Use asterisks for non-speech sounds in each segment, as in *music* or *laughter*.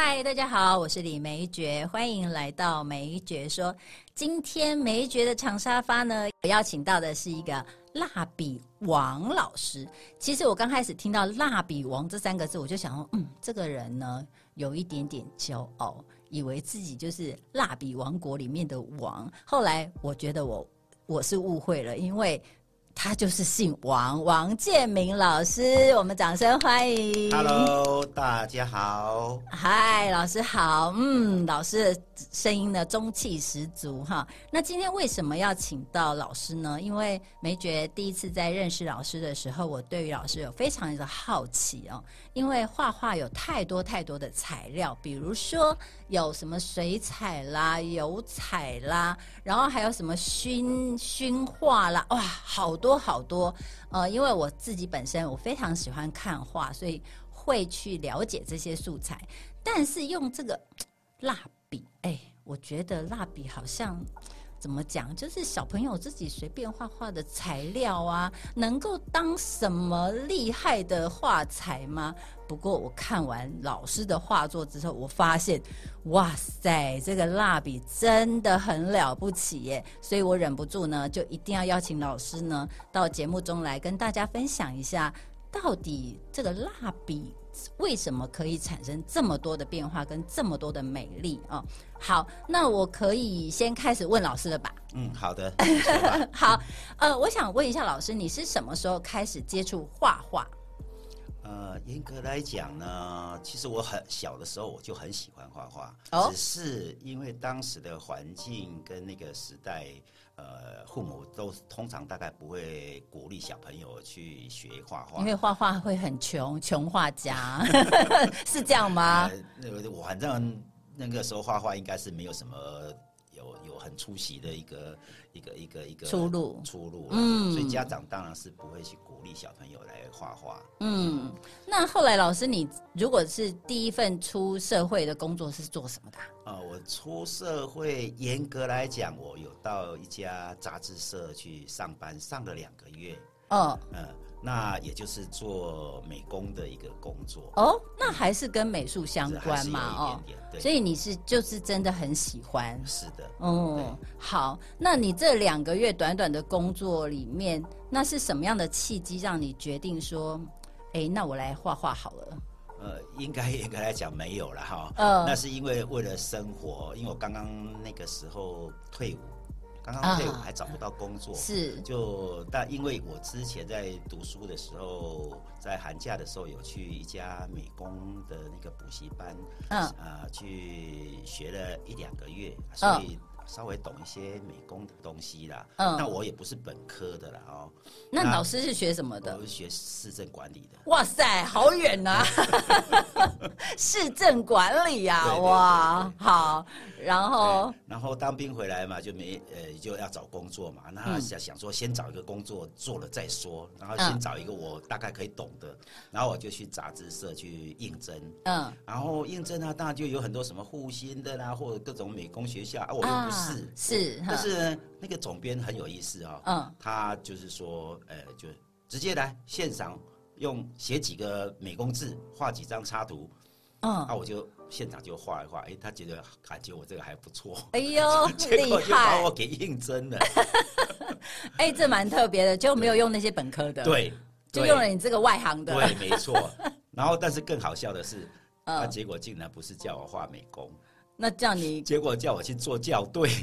嗨，大家好，我是李梅珏，欢迎来到梅珏说。今天梅珏的长沙发呢，我邀请到的是一个蜡笔王老师。其实我刚开始听到“蜡笔王”这三个字，我就想说，嗯，这个人呢有一点点骄傲，以为自己就是蜡笔王国里面的王。后来我觉得我我是误会了，因为。他就是姓王，王建明老师，我们掌声欢迎。Hello，大家好。嗨，老师好。嗯，老师的声音呢，中气十足哈。那今天为什么要请到老师呢？因为梅觉第一次在认识老师的时候，我对于老师有非常的好奇哦。因为画画有太多太多的材料，比如说有什么水彩啦、油彩啦，然后还有什么熏熏画啦，哇，好多。多好多，呃，因为我自己本身我非常喜欢看画，所以会去了解这些素材。但是用这个蜡笔，哎，我觉得蜡笔好像。怎么讲？就是小朋友自己随便画画的材料啊，能够当什么厉害的画材吗？不过我看完老师的画作之后，我发现，哇塞，这个蜡笔真的很了不起耶！所以我忍不住呢，就一定要邀请老师呢到节目中来跟大家分享一下，到底这个蜡笔。为什么可以产生这么多的变化跟这么多的美丽哦？好，那我可以先开始问老师了吧？嗯，好的。*laughs* 好，呃，我想问一下老师，你是什么时候开始接触画画？呃，严格来讲呢，其实我很小的时候我就很喜欢画画，只是因为当时的环境跟那个时代。呃，父母都通常大概不会鼓励小朋友去学画画，因为画画会很穷，穷画家 *laughs* 是这样吗？那个我反正那个时候画画应该是没有什么有有很出息的一个一个一个一个出路出路，嗯，所以家长当然是不会去鼓励小朋友来画画。嗯，那后来老师，你如果是第一份出社会的工作是做什么的？啊，我出社会，严格来讲，我有到一家杂志社去上班，上了两个月。哦，嗯，那也就是做美工的一个工作。哦，那还是跟美术相关嘛？哦，所以你是就是真的很喜欢。是的。哦，好，那你这两个月短短的工作里面，那是什么样的契机让你决定说，哎，那我来画画好了？呃，应该严格来讲没有了哈。嗯，那是因为为了生活，因为我刚刚那个时候退伍，刚刚退伍还找不到工作。是。就但因为我之前在读书的时候，在寒假的时候有去一家美工的那个补习班，嗯，啊，去学了一两个月，所以。稍微懂一些美工的东西啦，嗯，那我也不是本科的啦，哦。那老师是学什么的？我是学市政管理的。哇塞，好远呐！*laughs* 市政管理呀，哇，好。然后，然后当兵回来嘛，就没呃，就要找工作嘛。那想想说，先找一个工作做了再说，然后先找一个我大概可以懂的，然后我就去杂志社去应征。嗯，然后应征呢，当然就有很多什么护心的啦，或者各种美工学校啊，我又不是，是是，但是那个总编很有意思啊。嗯，他就是说，呃，就直接来现场用写几个美工字，画几张插图。嗯，那我就。现场就画一画，哎，他觉得感觉我这个还不错，哎呦，*laughs* 结果就把我给应征了。*laughs* 哎，这蛮特别的，就没有用那些本科的，对，就用了你这个外行的，对，没错。*laughs* 然后，但是更好笑的是，他结果竟然不是叫我画美工，那叫你，结果叫我去做校对。*laughs*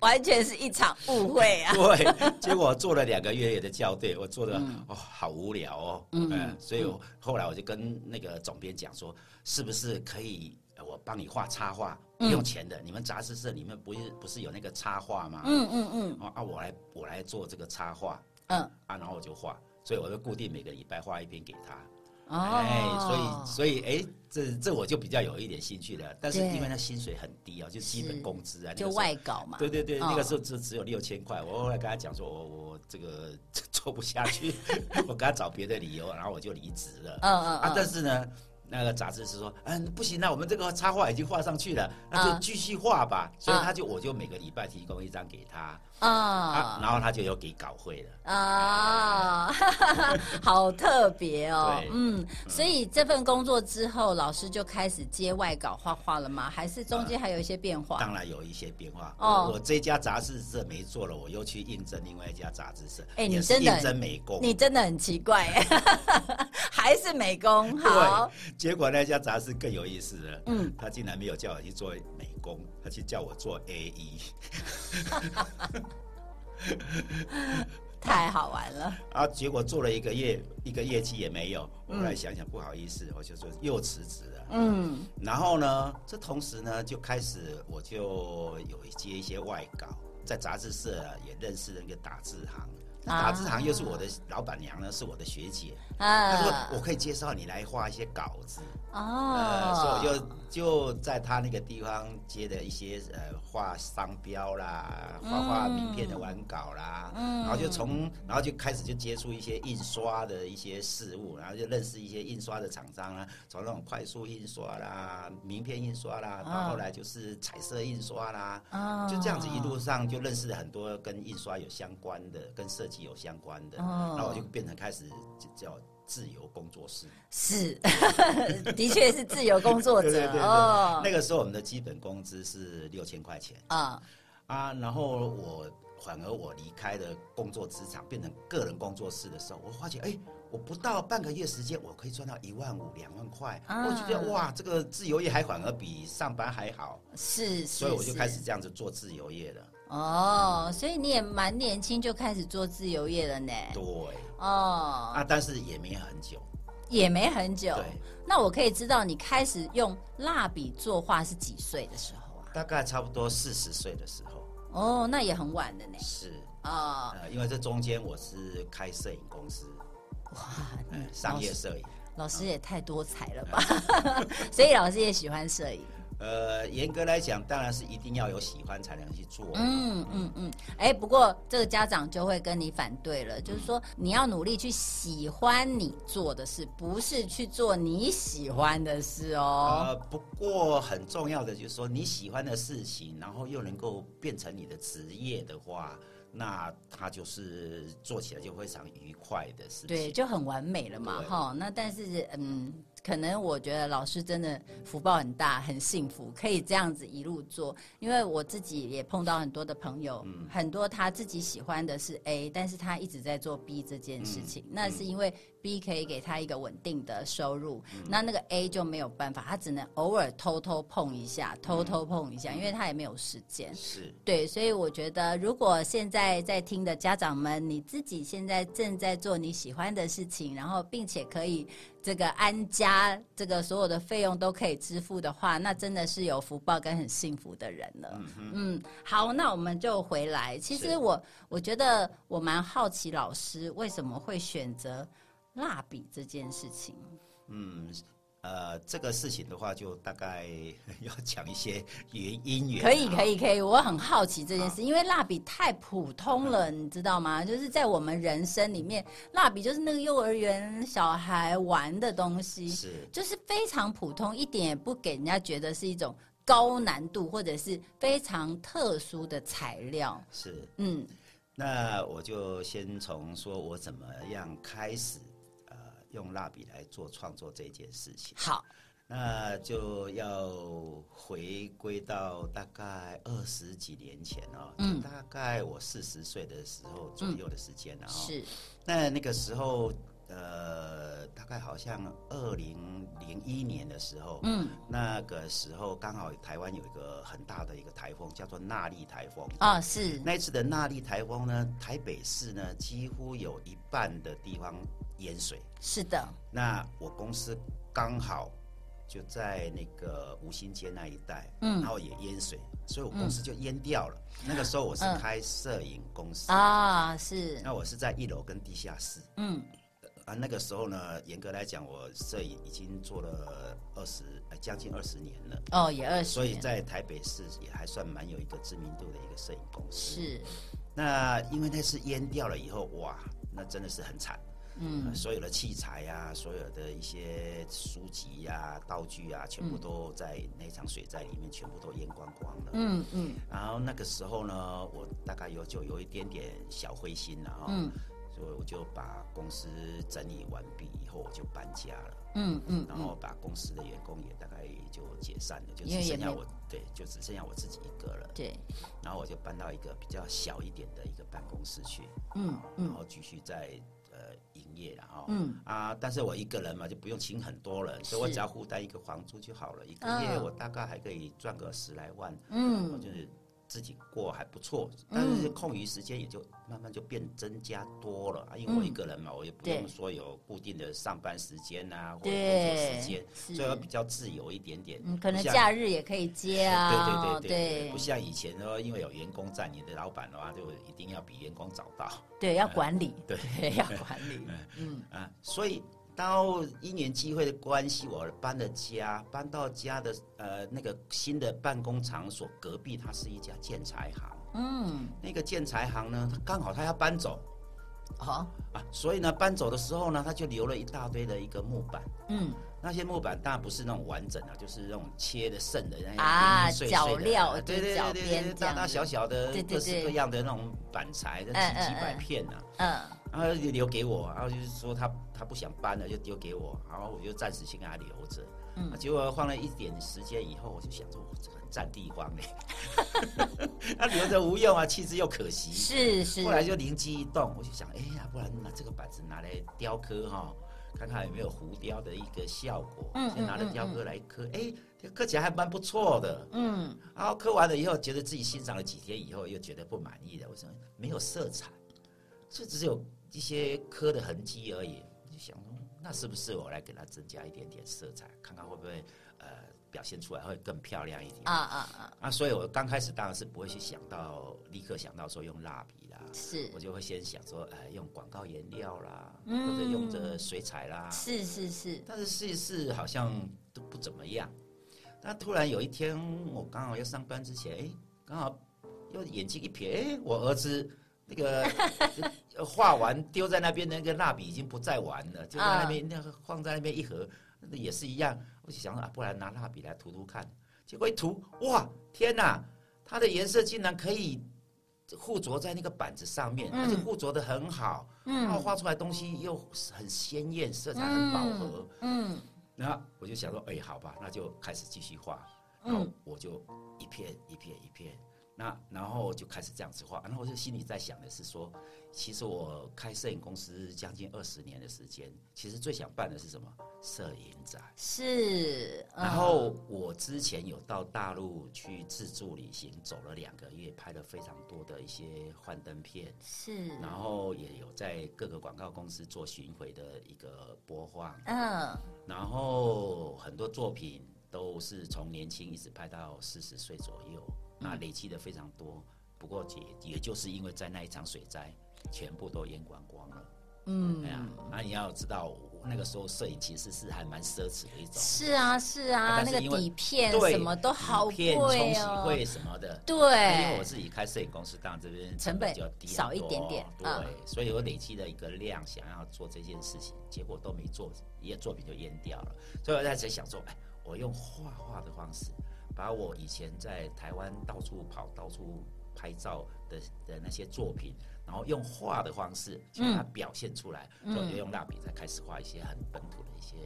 完全是一场误会啊！*laughs* 对，结果做了两个月的校对，我做的哦好无聊哦，嗯，所以我后来我就跟那个总编讲说，是不是可以我帮你画插画，不用钱的？你们杂志社里面不是不是有那个插画吗？嗯嗯嗯，啊，我来我来做这个插画，嗯，啊，然后我就画，所以我就固定每个礼拜画一篇给他。哎，所以所以哎，这这我就比较有一点兴趣了。但是因为他薪水很低啊，就基本工资啊，就外搞嘛。对对对，那个时候只只有六千块。我后来跟他讲说，我我这个做不下去，*laughs* 我跟他找别的理由，然后我就离职了。嗯嗯啊，但是呢，那个杂志是说，嗯，不行，那我们这个插画已经画上去了，那就继续画吧。所以他就我就每个礼拜提供一张给他啊，然后他就又给搞会了啊，*laughs* 好特别哦。嗯，所以这份工作之后，老师就开始接外稿画画了吗？还是中间还有一些变化？当然有一些变化。哦，我这家杂志社没做了，我又去应征另外一家杂志社。哎，你真的应征美工，你真的很奇怪，*laughs* 还是美工 *laughs* 好。结果那家杂志更有意思了，嗯，他竟然没有叫我去做美工，他去叫我做 A E，*laughs* 太好玩了。啊，结果做了一个月，一个业绩也没有。我来想想，不好意思，我就说又辞职了。嗯，然后呢，这同时呢，就开始我就有接一些外稿，在杂志社也认识了一个打字行。打字行又是我的老板娘呢，是我的学姐。她说我可以介绍你来画一些稿子。哦，呃所以我就就在他那个地方接的一些呃画商标啦，画画名片的完稿啦。嗯，然后就从然后就开始就接触一些印刷的一些事物，然后就认识一些印刷的厂商啊，从那种快速印刷啦、名片印刷啦，到后来就是彩色印刷啦。哦，就这样子一路上就认识了很多跟印刷有相关的、跟设计有相关的。哦，然后我就变成开始叫。自由工作室是，*laughs* 的确是自由工作者 *laughs* 哦。那个时候我们的基本工资是六千块钱啊啊，然后我反而我离开的工作职场，变成个人工作室的时候，我发现哎，我不到半个月时间，我可以赚到一万五、两万块，我就觉得哇，这个自由业还反而比上班还好，是，所以我就开始这样子做自由业了。哦，所以你也蛮年轻就开始做自由业了呢？对。哦。啊，但是也没很久。也没很久。对。那我可以知道你开始用蜡笔作画是几岁的时候啊？大概差不多四十岁的时候。哦，那也很晚的呢。是。啊。因为这中间我是开摄影公司。哇。嗯商业摄影。老师也太多才了吧？*laughs* 所以老师也喜欢摄影。呃，严格来讲，当然是一定要有喜欢才能去做。嗯嗯嗯。哎，不过这个家长就会跟你反对了，就是说你要努力去喜欢你做的事，不是去做你喜欢的事哦。呃，不过很重要的就是说，你喜欢的事情，然后又能够变成你的职业的话，那它就是做起来就非常愉快的事情。对，就很完美了嘛，哈。那但是，嗯。可能我觉得老师真的福报很大，很幸福，可以这样子一路做。因为我自己也碰到很多的朋友，很多他自己喜欢的是 A，但是他一直在做 B 这件事情，那是因为。B 可以给他一个稳定的收入，那那个 A 就没有办法，他只能偶尔偷偷碰一下，偷偷碰一下，因为他也没有时间。是对，所以我觉得，如果现在在听的家长们，你自己现在正在做你喜欢的事情，然后并且可以这个安家，这个所有的费用都可以支付的话，那真的是有福报跟很幸福的人了。嗯，好，那我们就回来。其实我我觉得我蛮好奇，老师为什么会选择。蜡笔这件事情，嗯，呃，这个事情的话，就大概要讲一些原因缘。可以，可以，可以。我很好奇这件事，因为蜡笔太普通了，你知道吗？就是在我们人生里面，蜡笔就是那个幼儿园小孩玩的东西，是，就是非常普通，一点也不给人家觉得是一种高难度或者是非常特殊的材料。是，嗯，那我就先从说我怎么样开始。用蜡笔来做创作这件事情，好，那就要回归到大概二十几年前哦，嗯，大概我四十岁的时候左右的时间了哦，是，那那个时候，呃，大概好像二零零一年的时候，嗯，那个时候刚好台湾有一个很大的一个台风，叫做纳利台风。啊，是，那次的纳利台风呢，台北市呢几乎有一半的地方。淹水。是的，那我公司刚好就在那个五星街那一带，嗯，然后也淹水，所以我公司就淹掉了。那个时候我是开摄影公司。啊，是，那我是在一楼跟地下室，嗯，啊，那个时候呢，严格来讲，我摄影已经做了二十，将近二十年了，哦，也二十，所以在台北市也还算蛮有一个知名度的一个摄影公司。是，那因为那次淹掉了以后，哇，那真的是很惨。嗯，所有的器材呀，所有的一些书籍呀、道具啊，全部都在那场水灾里面，全部都淹光光了。嗯嗯。然后那个时候呢，我大概有就有一点点小灰心了哈。嗯。所以我就把公司整理完毕以后，我就搬家了。嗯嗯。然后把公司的员工也大概就解散了，就只剩下我，对，就只剩下我自己一个了。对。然后我就搬到一个比较小一点的一个办公室去。嗯嗯。然后继续在呃营。业了哈，嗯啊，但是我一个人嘛，就不用请很多人，所以我只要负担一个房租就好了。一个月我大概还可以赚个十来万，嗯，就是。自己过还不错，但是空余时间也就慢慢就变增加多了啊。因为我一个人嘛，我也不用说有固定的上班时间啊，或者工作时间，所以我比较自由一点点。嗯，可能假日也可以接啊。对对对对，不像以前说，因为有员工在，你的老板的话就一定要比员工早到。对，要管理。对，*laughs* 要管理。*laughs* 嗯啊，所以。到一年机会的关系，我搬了家，搬到家的呃那个新的办公场所隔壁，它是一家建材行。嗯，那个建材行呢，他刚好他要搬走，好啊，所以呢搬走的时候呢，他就留了一大堆的一个木板。嗯，那些木板当然不是那种完整的，就是那种切的剩的那，啊，角料，对对对对，大大小小的各式各样的那种板材，几几百片呢。嗯。然后就留给我，然后就是说他他不想搬了，就丢给我，然后我就暂时先给他留着。嗯，结果放了一点时间以后，我就想说，这很占地方嘞，*laughs* 他留着无用啊，弃之又可惜。是是。后来就灵机一动，我就想，哎呀，不然拿这个板子拿来雕刻哈，看看有没有浮雕的一个效果。嗯先拿着雕刻来刻，哎，刻起来还蛮不错的。嗯。然后刻完了以后，觉得自己欣赏了几天以后，又觉得不满意了。我说没有色彩，这只有。一些刻的痕迹而已，就想说，那是不是我来给它增加一点点色彩，看看会不会呃表现出来会更漂亮一点啊啊啊！啊，所以我刚开始当然是不会去想到，立刻想到说用蜡笔啦，是我就会先想说，呃，用广告颜料啦，或者用着水彩啦，是是是，但是试一试好像都不怎么样。那突然有一天，我刚好要上班之前，哎，刚好又眼睛一瞥，哎，我儿子。那个 *laughs* 画完丢在那边那个蜡笔已经不再玩了，就在那边那个放在那边一盒，那也是一样。我就想啊，不然拿蜡笔来涂涂看。结果一涂，哇，天哪！它的颜色竟然可以附着在那个板子上面，而且附着的很好。嗯，然后画出来东西又很鲜艳，色彩很饱和。嗯，然后我就想说，哎，好吧，那就开始继续画。然后我就一片一片一片。那然后就开始这样子画，然后我就心里在想的是说，其实我开摄影公司将近二十年的时间，其实最想办的是什么？摄影展。是。然后我之前有到大陆去自助旅行，走了两个月，拍了非常多的一些幻灯片。是。然后也有在各个广告公司做巡回的一个播放。嗯。然后很多作品都是从年轻一直拍到四十岁左右。那累积的非常多，不过也也就是因为在那一场水灾，全部都淹光光了。嗯，哎呀，那你要知道，那个时候摄影其实是还蛮奢侈的一种。是啊，是啊，那个底片什么都好贵哦，冲洗会什么的。对，因为我自己开摄影公司，当然这边成本就低少一点点。对，所以我累积的一个量，想要做这件事情，结果都没做，一个作品就淹掉了。所以我在想说，哎，我用画画的方式。把我以前在台湾到处跑、到处拍照的的那些作品，然后用画的方式去把它表现出来，就用蜡笔再开始画一些很本土的一些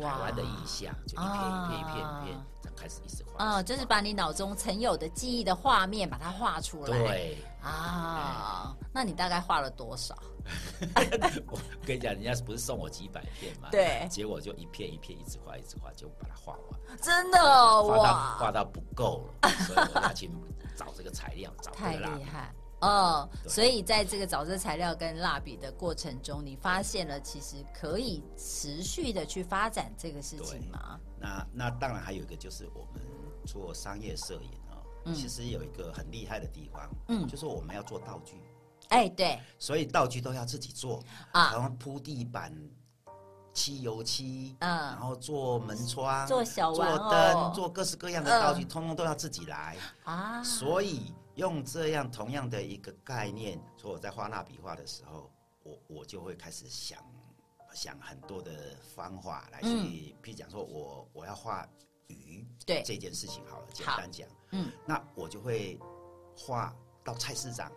台湾的意象，就一片一片一片一片，再开始一直画。啊，就是把你脑中曾有的记忆的画面把它画出来。对啊，那你大概画了多少？*laughs* 我跟你讲，人家不是送我几百片嘛？对，结果就一片一片一直画，一直画，就把它画完。真的画到画到不够了，所以我要去找这个材料，找太厉害哦！所以在这个找这材料跟蜡笔的过程中，你发现了其实可以持续的去发展这个事情吗？那那当然还有一个就是我们做商业摄影哦，其实有一个很厉害的地方，嗯，就是我们要做道具。哎，对，所以道具都要自己做啊，然后铺地板、漆油漆，嗯，然后做门窗、做小做灯、做各式各样的道具，通通都要自己来。啊。所以用这样同样的一个概念，说我在画蜡笔画的时候，我我就会开始想想很多的方法来去，嗯。譬如讲说我我要画鱼对，这件事情好了，简单讲，嗯，那我就会画到菜市场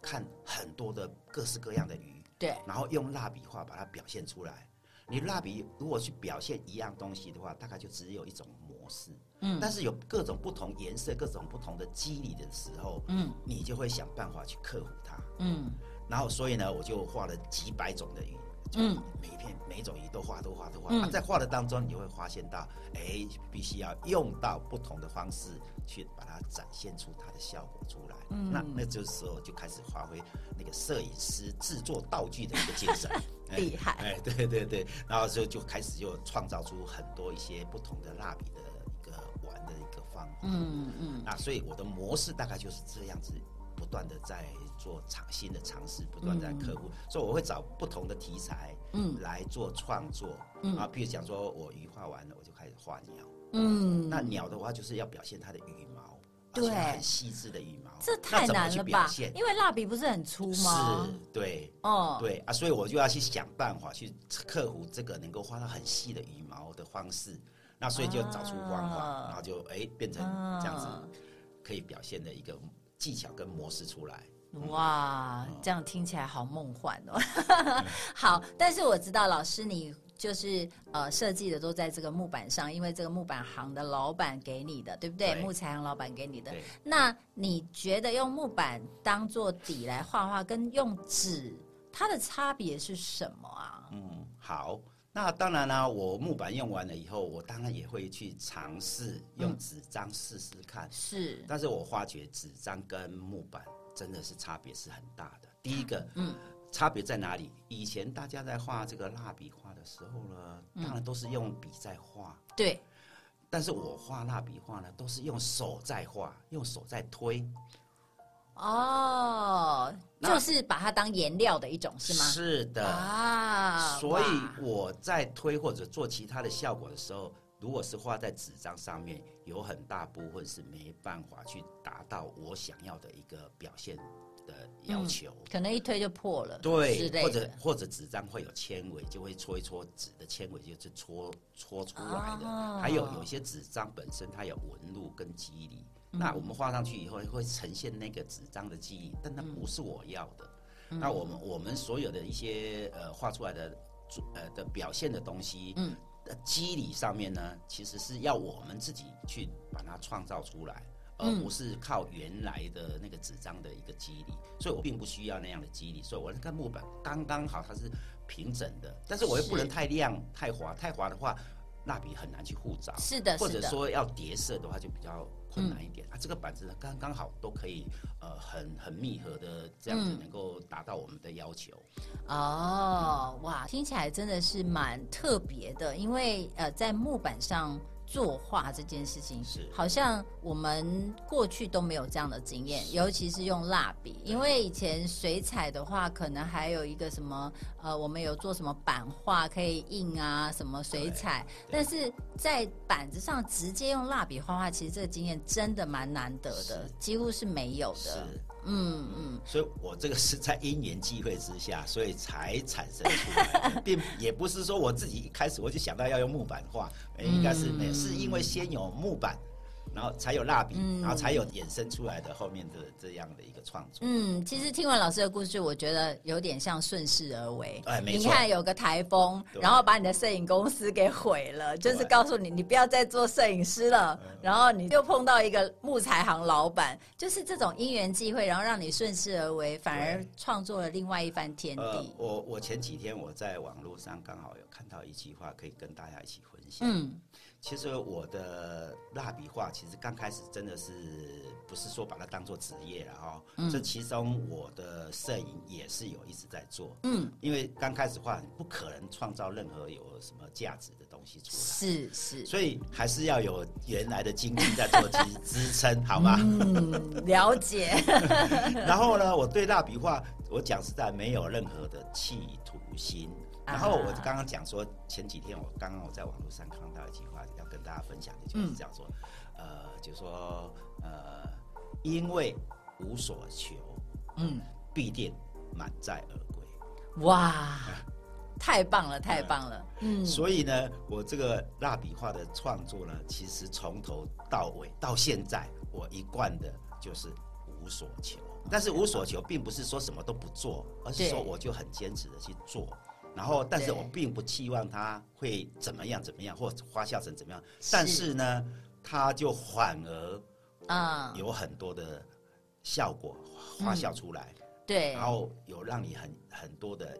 看很多的各式各样的鱼，对，然后用蜡笔画把它表现出来。你蜡笔如果去表现一样东西的话，大概就只有一种模式。嗯但是有各种不同颜色、各种不同的肌理的时候，嗯你就会想办法去克服它。嗯然后所以呢，我就画了几百种的鱼，嗯，每一片每一种鱼都画都画都画。嗯啊在画的当中，你就会发现到，哎，必须要用到不同的方式去把它展现出它的效果出来。嗯那那这时候就开始发挥那个摄影师制作道具的一个精神。*laughs* 哎厉害哎，对对对，然后就就开始就创造出很多一些不同的蜡笔的玩的一个方法。嗯嗯那所以我的模式大概就是这样子，不断的在做尝新的尝试，不断地在克服。所以我会找不同的题材，嗯来做创作。嗯啊，譬如讲说我鱼画完了，我就开始画鸟。嗯，那鸟的话，就是要表现它的羽毛，对很细致的羽毛。这太难了吧？因为蜡笔不是很粗吗？是，对。哦，对啊，所以我就要去想办法去克服这个能够画到很细的羽毛的方式。那所以就找出方法，啊然后就哎变成这样子啊可以表现的一个技巧跟模式出来。哇，嗯这样听起来好梦幻哦。*laughs* 好，但是我知道老师你就是呃设计的都在这个木板上，因为这个木板行的老板给你的，对不对？对木材行老板给你的。那你觉得用木板当做底来画画，跟用纸它的差别是什么啊？嗯，好。那当然啦，我木板用完了以后，我当然也会去尝试用纸张试试看。是，但是我发觉纸张跟木板真的是差别是很大的。第一个，嗯，差别在哪里？以前大家在画这个蜡笔画的时候呢，嗯。当然都是用笔在画，对，但是我画蜡笔画呢，都是用手在画，用手在推，哦，就是把它当颜料的一种，是吗？是的。啊，所以我在推或者做其他的效果的时候，如果是画在纸张上面，有很大部分是没办法去达到我想要的一个表现的要求。可能一推就破了，之对，类或者。或者纸张会有纤维，就会搓一搓，纸的纤维就是搓搓出来的。哦还有有些纸张本身它有纹路跟肌理，嗯那我们画上去以后会呈现那个纸张的记忆，但那不是我要的。那我们我们所有的一些呃画出来的呃的表现的东西，嗯，的机理上面呢，其实是要我们自己去把它创造出来。而嗯不是靠原来的那个纸张的一个肌理，所以我并不需要那样的肌理，所以我那个木板刚刚好，它是平整的，但是我又不能太亮、太滑，太滑的话，蜡笔很难去护着。是的，或者，说要叠色的话，就比较困难一点、啊。这个板子呢，刚刚好都可以，呃，很很密合的这样子，嗯能够达到我们的要求。哦，哇，听起来真的是蛮特别的，因为呃，在木板上作画这件事情，是。好像我们过去都没有这样的经验，尤其是用蜡笔，因为以前水彩的话，可能还有一个什么呃，我们有做什么版画可以印啊，什么水彩，但是在板子上直接用蜡笔画画，其实这个经验真的蛮难得的，几乎是没有是。的。，嗯嗯，所以我这个是在因缘际会之下，所以才产生出来的，并也不是说我自己一开始我就想到要用木板画，呃应该是没有，是因为先有木板。然后才有蜡笔，嗯然后才有衍生出来的后面的这样的一个创作。嗯，其实听完老师的故事，我觉得有点像顺势而为。哎没错你看有个台风，然后把你的摄影公司给毁了，就是告诉你你不要再做摄影师了。嗯然后你就碰到一个木材行老板，就是这种因缘际会，然后让你顺势而为，反而创作了另外一番天呃地，。我我前几天我在网络上刚好有看到一句话，可以跟大家一起分享。嗯其实我的蜡笔画，其实刚开始真的是不是说把它当做职业了哈、嗯这其中我的摄影也是有一直在做，嗯，因为刚开始画你不可能创造任何有什么价值的东西出来，是是。所以还是要有原来的经历在做支 *laughs* 支撑，好吗？嗯，了解。*laughs* *laughs* 然后呢，我对蜡笔画，我讲实在没有任何的企图心。然后我刚刚讲说，前几天我刚刚我在网络上看到一句话，要跟大家分享的，就是这样说，呃，就说呃，因为无所求，嗯，必定满载而归。哇，太棒了，太棒了。*laughs* 嗯，所以呢，我这个蜡笔画的创作呢，其实从头到尾到现在，我一贯的就是无所求。但是无所求，并不是说什么都不做，而是说我就很坚持的去做。然后，但是我并不期望它会怎么样怎么样，或花销成怎么样。但是呢，它就反而啊有很多的效果花销出来。对，然后有让你很很多的。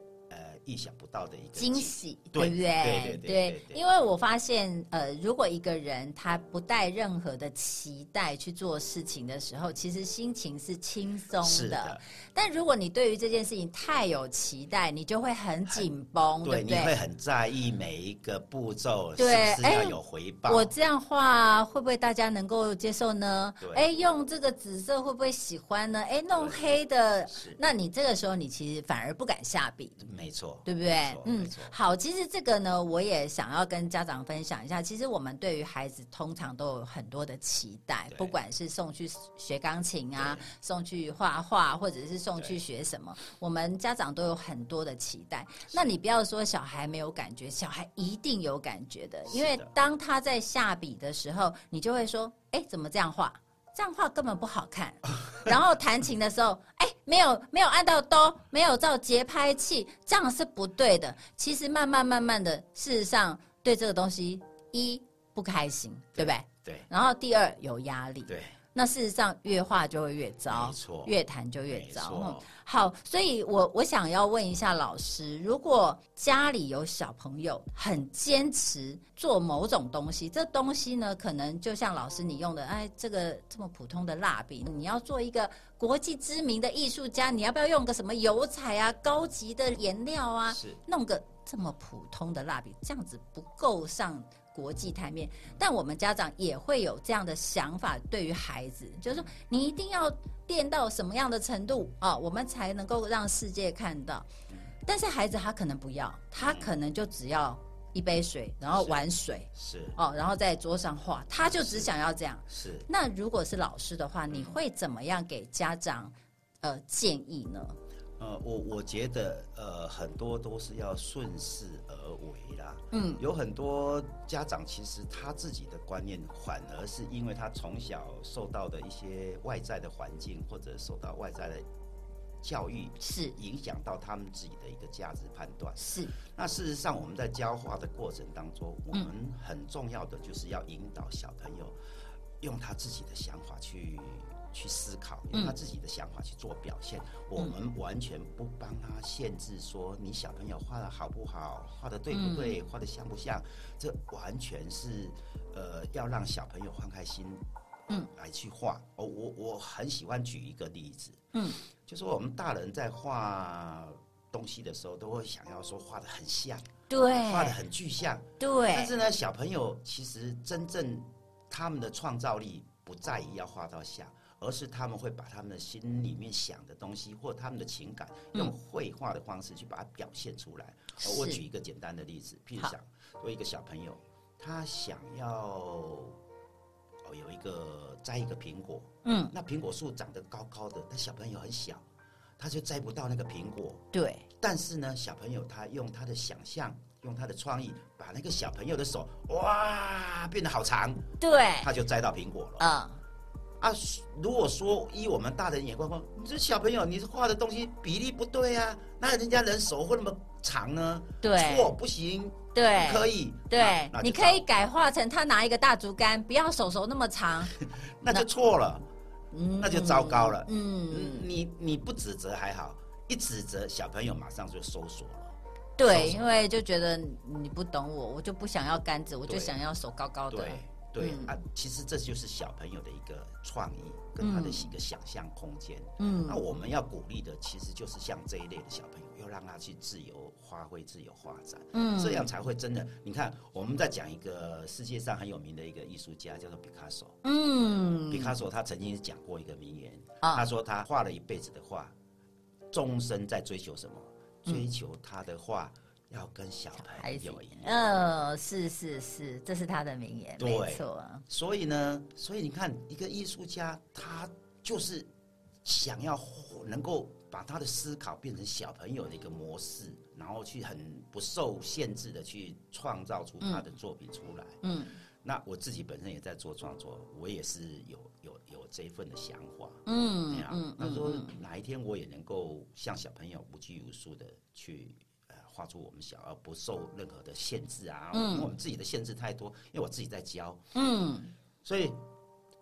意想不到的一个惊喜，对不对？对，因为我发现，呃，如果一个人他不带任何的期待去做事情的时候，其实心情是轻松的。但如果你对于这件事情太有期待，你就会很紧绷，对不对？你会很在意每一个步骤，是不，是要有回报。我这样画会不会大家能够接受呢？哎，用这个紫色会不会喜欢呢？哎，弄黑的，那你这个时候你其实反而不敢下笔。没错。对不对？嗯，好，其实这个呢，我也想要跟家长分享一下。其实我们对于孩子通常都有很多的期待，不管是送去学钢琴啊，送去画画，或者是送去学什么，我们家长都有很多的期待。那你不要说小孩没有感觉，小孩一定有感觉的，因为当他在下笔的时候，你就会说：“哎，怎么这样画？”这样画根本不好看，*laughs* 然后弹琴的时候，哎，没有没有按到哆，没有照节拍器，这样是不对的。其实慢慢慢慢的，事实上对这个东西一不开心，对不对？对。然后第二有压力。对。那事实上越画就会越糟，没错，越谈就越糟。好，所以我我想要问一下老师，如果家里有小朋友很坚持做某种东西，这东西呢，可能就像老师你用的，哎，这个这么普通的蜡笔，你要做一个国际知名的艺术家，你要不要用个什么油彩啊、高级的颜料啊？是，弄个这么普通的蜡笔，这样子不够上。国际台面，但我们家长也会有这样的想法，对于孩子，就是说你一定要练到什么样的程度啊，我们才能够让世界看到。但是孩子他可能不要，他可能就只要一杯水，然后玩水，是哦，然后在桌上画，他就只想要这样。是。那如果是老师的话，你会怎么样给家长呃建议呢？呃，我我觉得呃，很多都是要顺势而为啦。嗯，有很多家长其实他自己的观念，反而是因为他从小受到的一些外在的环境，或者受到外在的教育，是影响到他们自己的一个价值判断。是。那事实上，我们在教化的过程当中，我们很重要的就是要引导小朋友用他自己的想法去。去思考，用他自己的想法去做表现。我们完全不帮他限制，说你小朋友画的好不好，画的对不对，画的像不像？这完全是呃，要让小朋友放开心，嗯，来去画。哦，我我很喜欢举一个例子，嗯，就说我们大人在画东西的时候，都会想要说画的很像，对，画的很具象，对。但是呢，小朋友其实真正他们的创造力不在于要画到像。而是他们会把他们的心里面想的东西，或他们的情感，用绘画的方式去把它表现出来。我举一个简单的例子，譬如想，有一个小朋友，他想要哦有一个摘一个苹果，嗯，那苹果树长得高高的，但小朋友很小，他就摘不到那个苹果。对。但是呢，小朋友他用他的想象，用他的创意，把那个小朋友的手哇变得好长，对，他就摘到苹果了。嗯。啊，如果说依我们大人眼光说，你这小朋友，你画的东西比例不对啊，那人家人手会那么长呢？对，错不行，对，可以，对，你可以改画成他拿一个大竹竿，不要手手那么长，*laughs* 那就错了，那就糟糕了。嗯，你你不指责还好，一指责小朋友马上就收缩了。对，因为就觉得你不懂我，我就不想要杆子，我就想要手高高的。对啊，其实这就是小朋友的一个创意跟他的一个想象空间。嗯，那我们要鼓励的其实就是像这一类的小朋友，要让他去自由发挥、自由发展。嗯，这样才会真的。你看，我们在讲一个世界上很有名的一个艺术家，叫做毕卡索。嗯，毕卡索他曾经讲过一个名言，他说他画了一辈子的画，终身在追求什么？追求他的画。要跟小朋友一样，嗯，是是是，这是他的名言，没错。所以呢，所以你看，一个艺术家，他就是想要能够把他的思考变成小朋友的一个模式。然后去很不受限制的去创造出他的作品出来。嗯，那我自己本身也在做创作，我也是有有有这一份的想法。嗯嗯，他说哪一天我也能够像小朋友无拘无束的去呃画出我们想要，不受任何的限制啊。嗯，因为我们自己的限制太多，因为我自己在教。嗯，所以。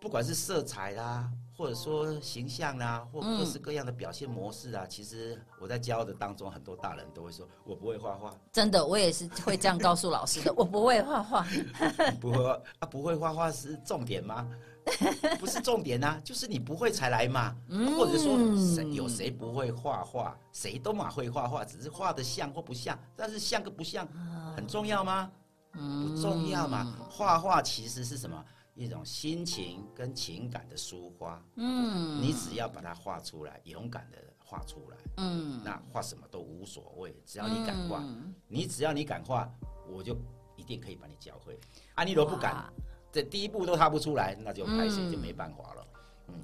不管是色彩啦，或者说形象啦，或各式各样的表现模式啊，其实我在教的当中，很多大人都会说我不会画画。真的，我也是会这样告诉老师的，我不会画画。*laughs* 不会啊，不会画画是重点吗？*laughs* 不是重点啊，就是你不会才来嘛。或者说，谁有谁不会画画？谁都嘛会画画，只是画的像或不像。但是像个不像很重要吗？不重要嘛。画画其实是什么？一种心情跟情感的抒发，嗯，你只要把它画出来，勇敢的画出来，嗯，那画什么都无所谓，只要你敢画，你只要你敢画，我就一定可以把你教会。啊，你如果不敢，这第一步都踏不出来，那就开始就没办法了。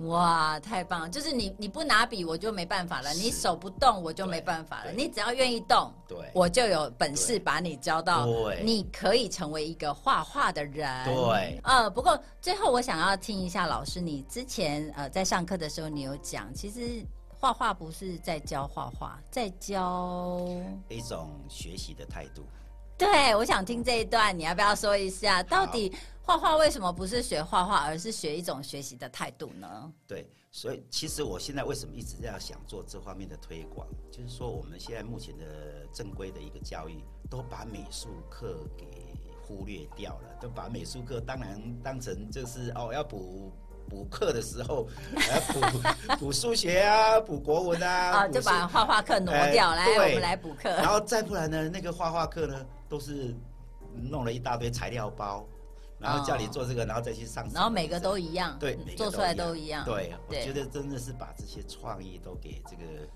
哇，太棒了！就是你，你不拿笔，我就没办法了；你手不动，我就没办法了。你只要愿意动，对，我就有本事把你教到，你可以成为一个画画的人。对，呃，不过最后我想要听一下老师，你之前呃在上课的时候，你有讲，其实画画不是在教画画，在教一种学习的态度。对，我想听这一段，你要不要说一下，到底？画画为什么不是学画画，而是学一种学习的态度呢？对，所以其实我现在为什么一直在想做这方面的推广，就是说我们现在目前的正规的一个教育，都把美术课给忽略掉了，都把美术课当然当成就是哦 *laughs* 要补补课的时候，补 *laughs* 补数学啊，补国文啊，啊就把画画课挪掉，来我们来补课，然后再不然呢，那个画画课呢都是弄了一大堆材料包。然后叫你做这个，然后再去上。然后每个都一样，对，做出来都一样。对，我觉得真的是把这些创意都给这个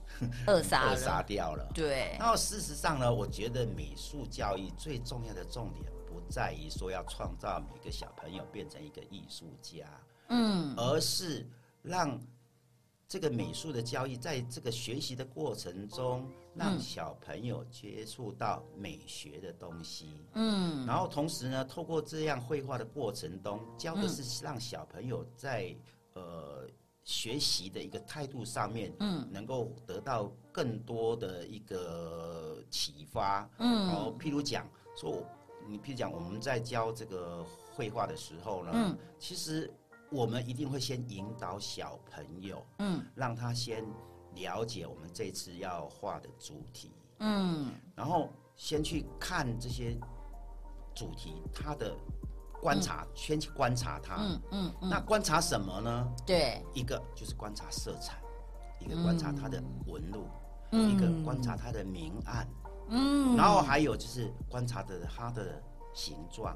*laughs* 扼杀扼杀掉了。对。然后事实上呢，我觉得美术教育最重要的重点不在于说要创造每个小朋友变成一个艺术家，嗯，而是让。这个美术的教育，在这个学习的过程中，让小朋友接触到美学的东西，嗯，然后同时呢，透过这样绘画的过程中，教的是让小朋友在呃学习的一个态度上面，嗯，能够得到更多的一个启发，嗯，然后譬如讲说，你譬如讲我们在教这个绘画的时候呢，嗯，其实。我们一定会先引导小朋友，嗯，让他先了解我们这次要画的主题，嗯，然后先去看这些主题，他的观察，先去观察它，嗯嗯，那观察什么呢？对，一个就是观察色彩，一个观察它的纹路，一个观察它的明暗，嗯，然后还有就是观察的它的形状。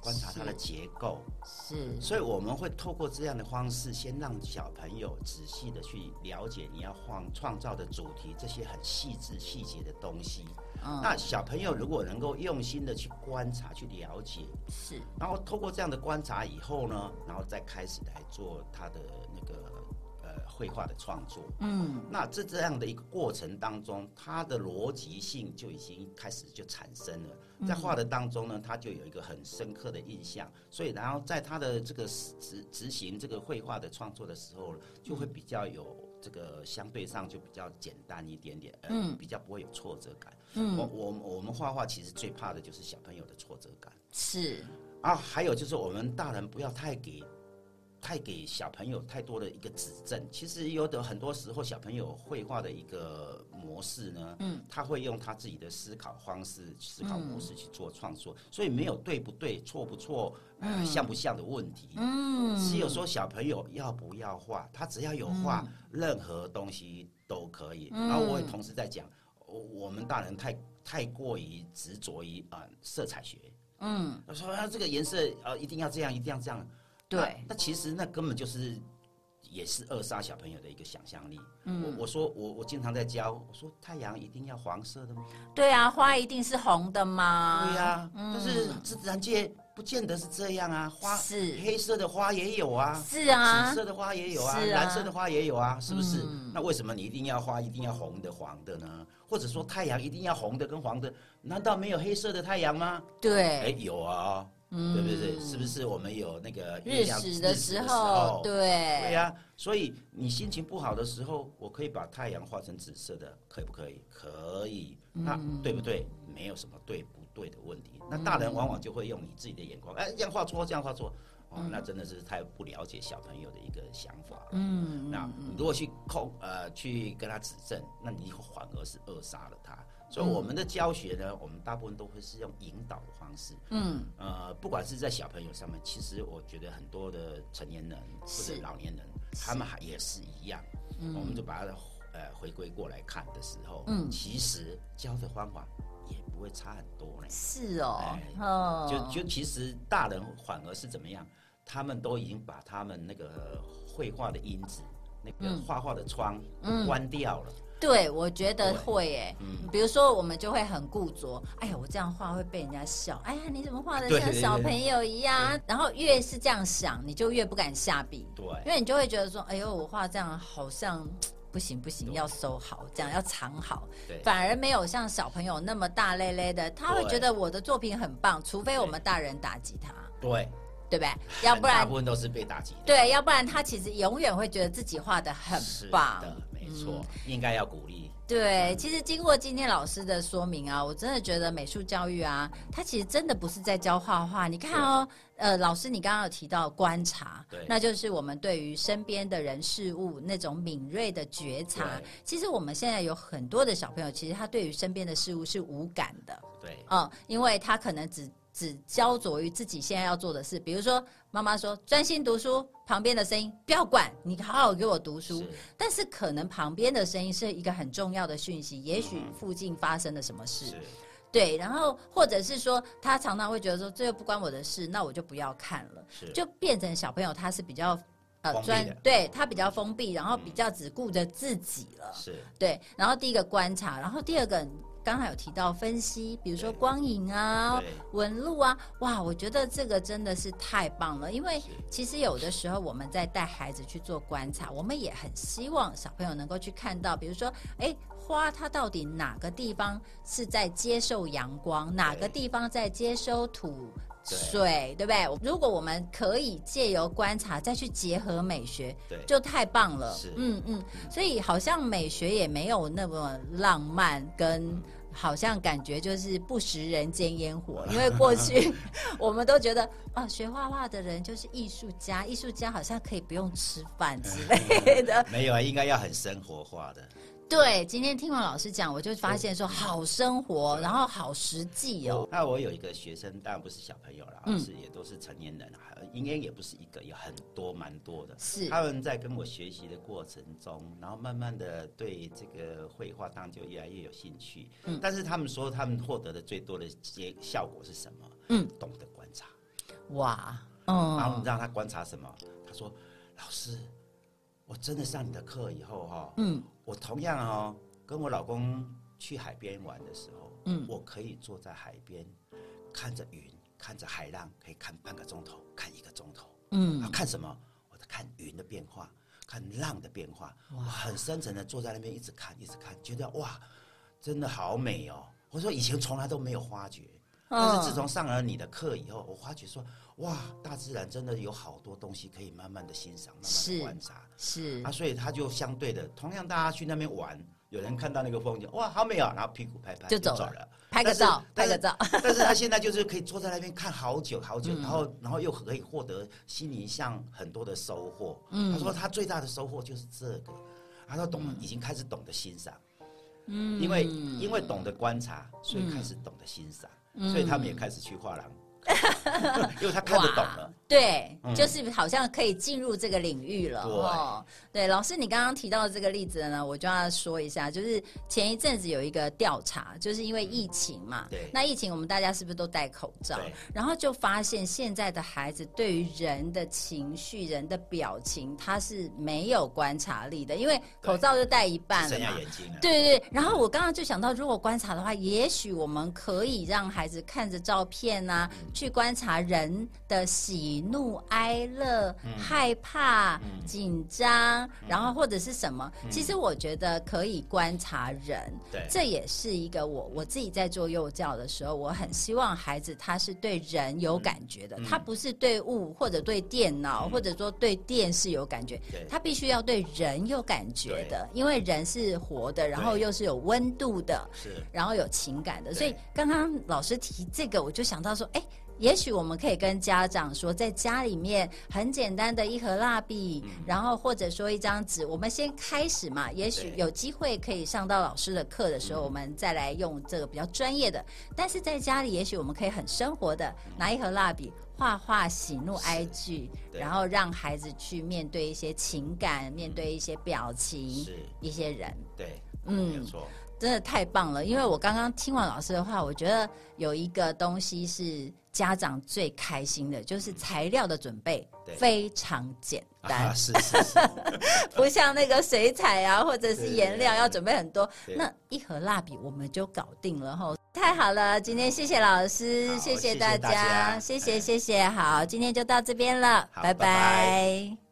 观察它的结构。是，所以我们会透过这样的方式，先让小朋友仔细的去了解你要创创造的主题，这些很细致细节的东西。那小朋友如果能够用心的去观察、去了解，是，然后透过这样的观察以后呢，然后再开始来做他的那个呃绘画的创作。嗯，那这这样的一个过程当中，它的逻辑性就已经开始就产生了。在画的当中呢，他就有一个很深刻的印象，所以然后在他的这个执执行这个绘画的创作的时候，就会比较有这个相对上就比较简单一点点，嗯，比较不会有挫折感。嗯，我我我们画画其实最怕的就是小朋友的挫折感。是啊，还有就是我们大人不要太给。太给小朋友太多的一个指正，其实有的很多时候小朋友绘画的一个模式呢，嗯，他会用他自己的思考方式、思考模式去做创作，所以没有对不对、错不错、像不像的问题，嗯，只有说小朋友要不要画，他只要有画，任何东西都可以。然后我也同时在讲，我们大人太太过于执着于啊色彩学，嗯，说他这个颜色呃一定要这样，一定要这样。对，那其实那根本就是，也是扼杀小朋友的一个想象力。嗯，我我说我我经常在教，我说太阳一定要黄色的吗？对啊，花一定是红的吗？对呀，但是自然界不见得是这样啊。花是黑色的花也有啊，是啊，紫色的花也有啊，蓝色的花也有啊，是不是？那为什么你一定要花一定要红的黄的呢？或者说太阳一定要红的跟黄的，难道没有黑色的太阳吗？哎，对，有啊，对不对？是不是我们有那个月日食的时时候，对对，呀、所以你心情不好的时候，我可以把太阳画成紫色的，可以不可以？可以，那嗯对不对？没有什么对不对的问题。那大人往往就会用你自己的眼光，哎，这样画错，这样画错，哦，那真的是太不了解小朋友的一个想法了。嗯，那你如果去控呃去跟他指正，那你反而是扼杀了他。所以我们的教学呢，我们大部分都会是用引导的方式。嗯，呃，不管是在小朋友上面，其实我觉得很多的成年人或者老年人，他们还也是一样。嗯我们就把它呃回归过来看的时候，嗯其实教的方法也不会差很多呢。是哦哎，哦，就就其实大人反而是怎么样？他们都已经把他们那个绘画的因子、那个画画的窗关掉了。对，我觉得对会诶。嗯比如说，我们就会很固着，哎呀，我这样画会被人家笑，哎呀，你怎么画的像小朋友一样？然后越是这样想，你就越不敢下笔，对因为你就会觉得说，哎呦，我画这样好像不行不行，要收好，这样要藏好。对反而没有像小朋友那么大咧咧的，他会对觉得我的作品很棒，除非我们大人打击他，对，对不对？要不然大部分都是被打击的。对，要不然他其实永远会觉得自己画的很是棒。的，没错，应该要鼓励。对，其实经过今天老师的说明啊，我真的觉得美术教育啊，它其实真的不是在教画画。你看哦，呃，老师你刚刚有提到观察对，那就是我们对于身边的人事物那种敏锐的觉察。其实我们现在有很多的小朋友，其实他对于身边的事物是无感的。对，嗯，因为他可能只只焦灼于自己现在要做的事，比如说妈妈说专心读书，旁边的声音不要管，你好好给我读书。是。但是可能旁边的声音是一个很重要的讯息，也许附近发生了什么事，是，对，然后或者是说他常常会觉得说这又不关我的事，那我就不要看了，就变成小朋友他是比较。呃专对他比较封闭，然后比较只顾着自己了。是，对，然后第一个观察，然后第二个刚才有提到分析，比如说光影啊、纹路啊，哇，我觉得这个真的是太棒了。因为其实有的时候我们在带孩子去做观察，我们也很希望小朋友能够去看到，比如说，哎，花它到底哪个地方是在接受阳光，哪个地方在接收土。水对。不对？如果我们可以借由观察再去结合美学，对，就太棒了。是。嗯嗯，所以好像美学也没有那么浪漫，跟好像感觉就是不食人间烟火。因为过去 *laughs* 我们都觉得啊，学画画的人就是艺术家，艺术家好像可以不用吃饭之类的。*laughs* 没有啊，应该要很生活化的。对，今天听完老师讲，我就发现说好生活，然后好实际哦。那我有一个学生，当然不是小朋友了，嗯是也都是成年人，还应该也不是一个，有很多蛮多的。是他们在跟我学习的过程中，然后慢慢的对这个绘画当然就越来越有兴趣。嗯但是他们说他们获得的最多的结效果是什么？嗯，懂得哇，然后嗯你让他观察什么？他说：“老师，我真的上你的课以后哈、嗯我同样哦，跟我老公去海边玩的时候，嗯我可以坐在海边，看着云，看着海浪，可以看半个钟头，看一个钟头。嗯啊，看什么？我在看云的变化，看浪的变化。我很深沉的坐在那边一直看，一直看，觉得哇，真的好美哦。我说以前从来都没有发觉，但是自从上了你的课以后，我发觉说，哇，大自然真的有好多东西可以慢慢的欣赏，慢慢的观察。是啊，所以他就相对的，同样大家去那边玩，有人看到那个风景，哇，好美啊，然后屁股拍拍就走了。拍个照，拍个照。*laughs* 但是他现在就是可以坐在那边看好久好嗯久，然后然后又可以获得心灵上很多的收获。他说他最大的收获就是这个，他说懂了，已经开始懂得欣赏。嗯，因为因为懂得观察，所以开始懂得欣赏，所以他们也开始去画廊，*laughs* 因为他看得懂了。对，嗯就是好像可以进入这个领域了哦。对，老师，你刚刚提到的这个例子呢，我就要说一下，就是前一阵子有一个调查，就是因为疫情嘛，对那疫情我们大家是不是都戴口罩对？然后就发现现在的孩子对于人的情绪、人的表情，他是没有观察力的，因为口罩就戴一半了嘛。眼睛了。对对对，然后我刚刚就想到，如果观察的话，也许我们可以让孩子看着照片啊，去观察人的喜怒哀乐、害怕、紧张，然后或者是什么。其实我觉得可以观察人，对，这也是一个我我自己在做幼教的时候，我很希望孩子他是对人有感觉的，他不是对物或者对电脑或者说对电视有感觉，他必须要对人有感觉的，因为人是活的，然后又是有温度的，是，然后有情感的。所以刚刚老师提这个，我就想到说，哎。也许我们可以跟家长说，在家里面很简单的一盒蜡笔，然后或者说一张纸，我们先开始嘛。也许有机会可以上到老师的课的时候，我们再来用这个比较专业的。但是在家里，也许我们可以很生活的拿一盒蜡笔，画画喜怒哀惧，然后让孩子去面对一些情感，面对一些表情，一些人。对，嗯，没错。真的太棒了！因为我刚刚听完老师的话，我觉得有一个东西是家长最开心的，就是材料的准备非常简单，是是是，*laughs* 不像那个水彩啊，或者是颜料要准备很多。那一盒蜡笔我们就搞定了哈，太好了！今天谢谢老师，谢谢大家，谢谢谢谢，好，今天就到这边了，拜拜。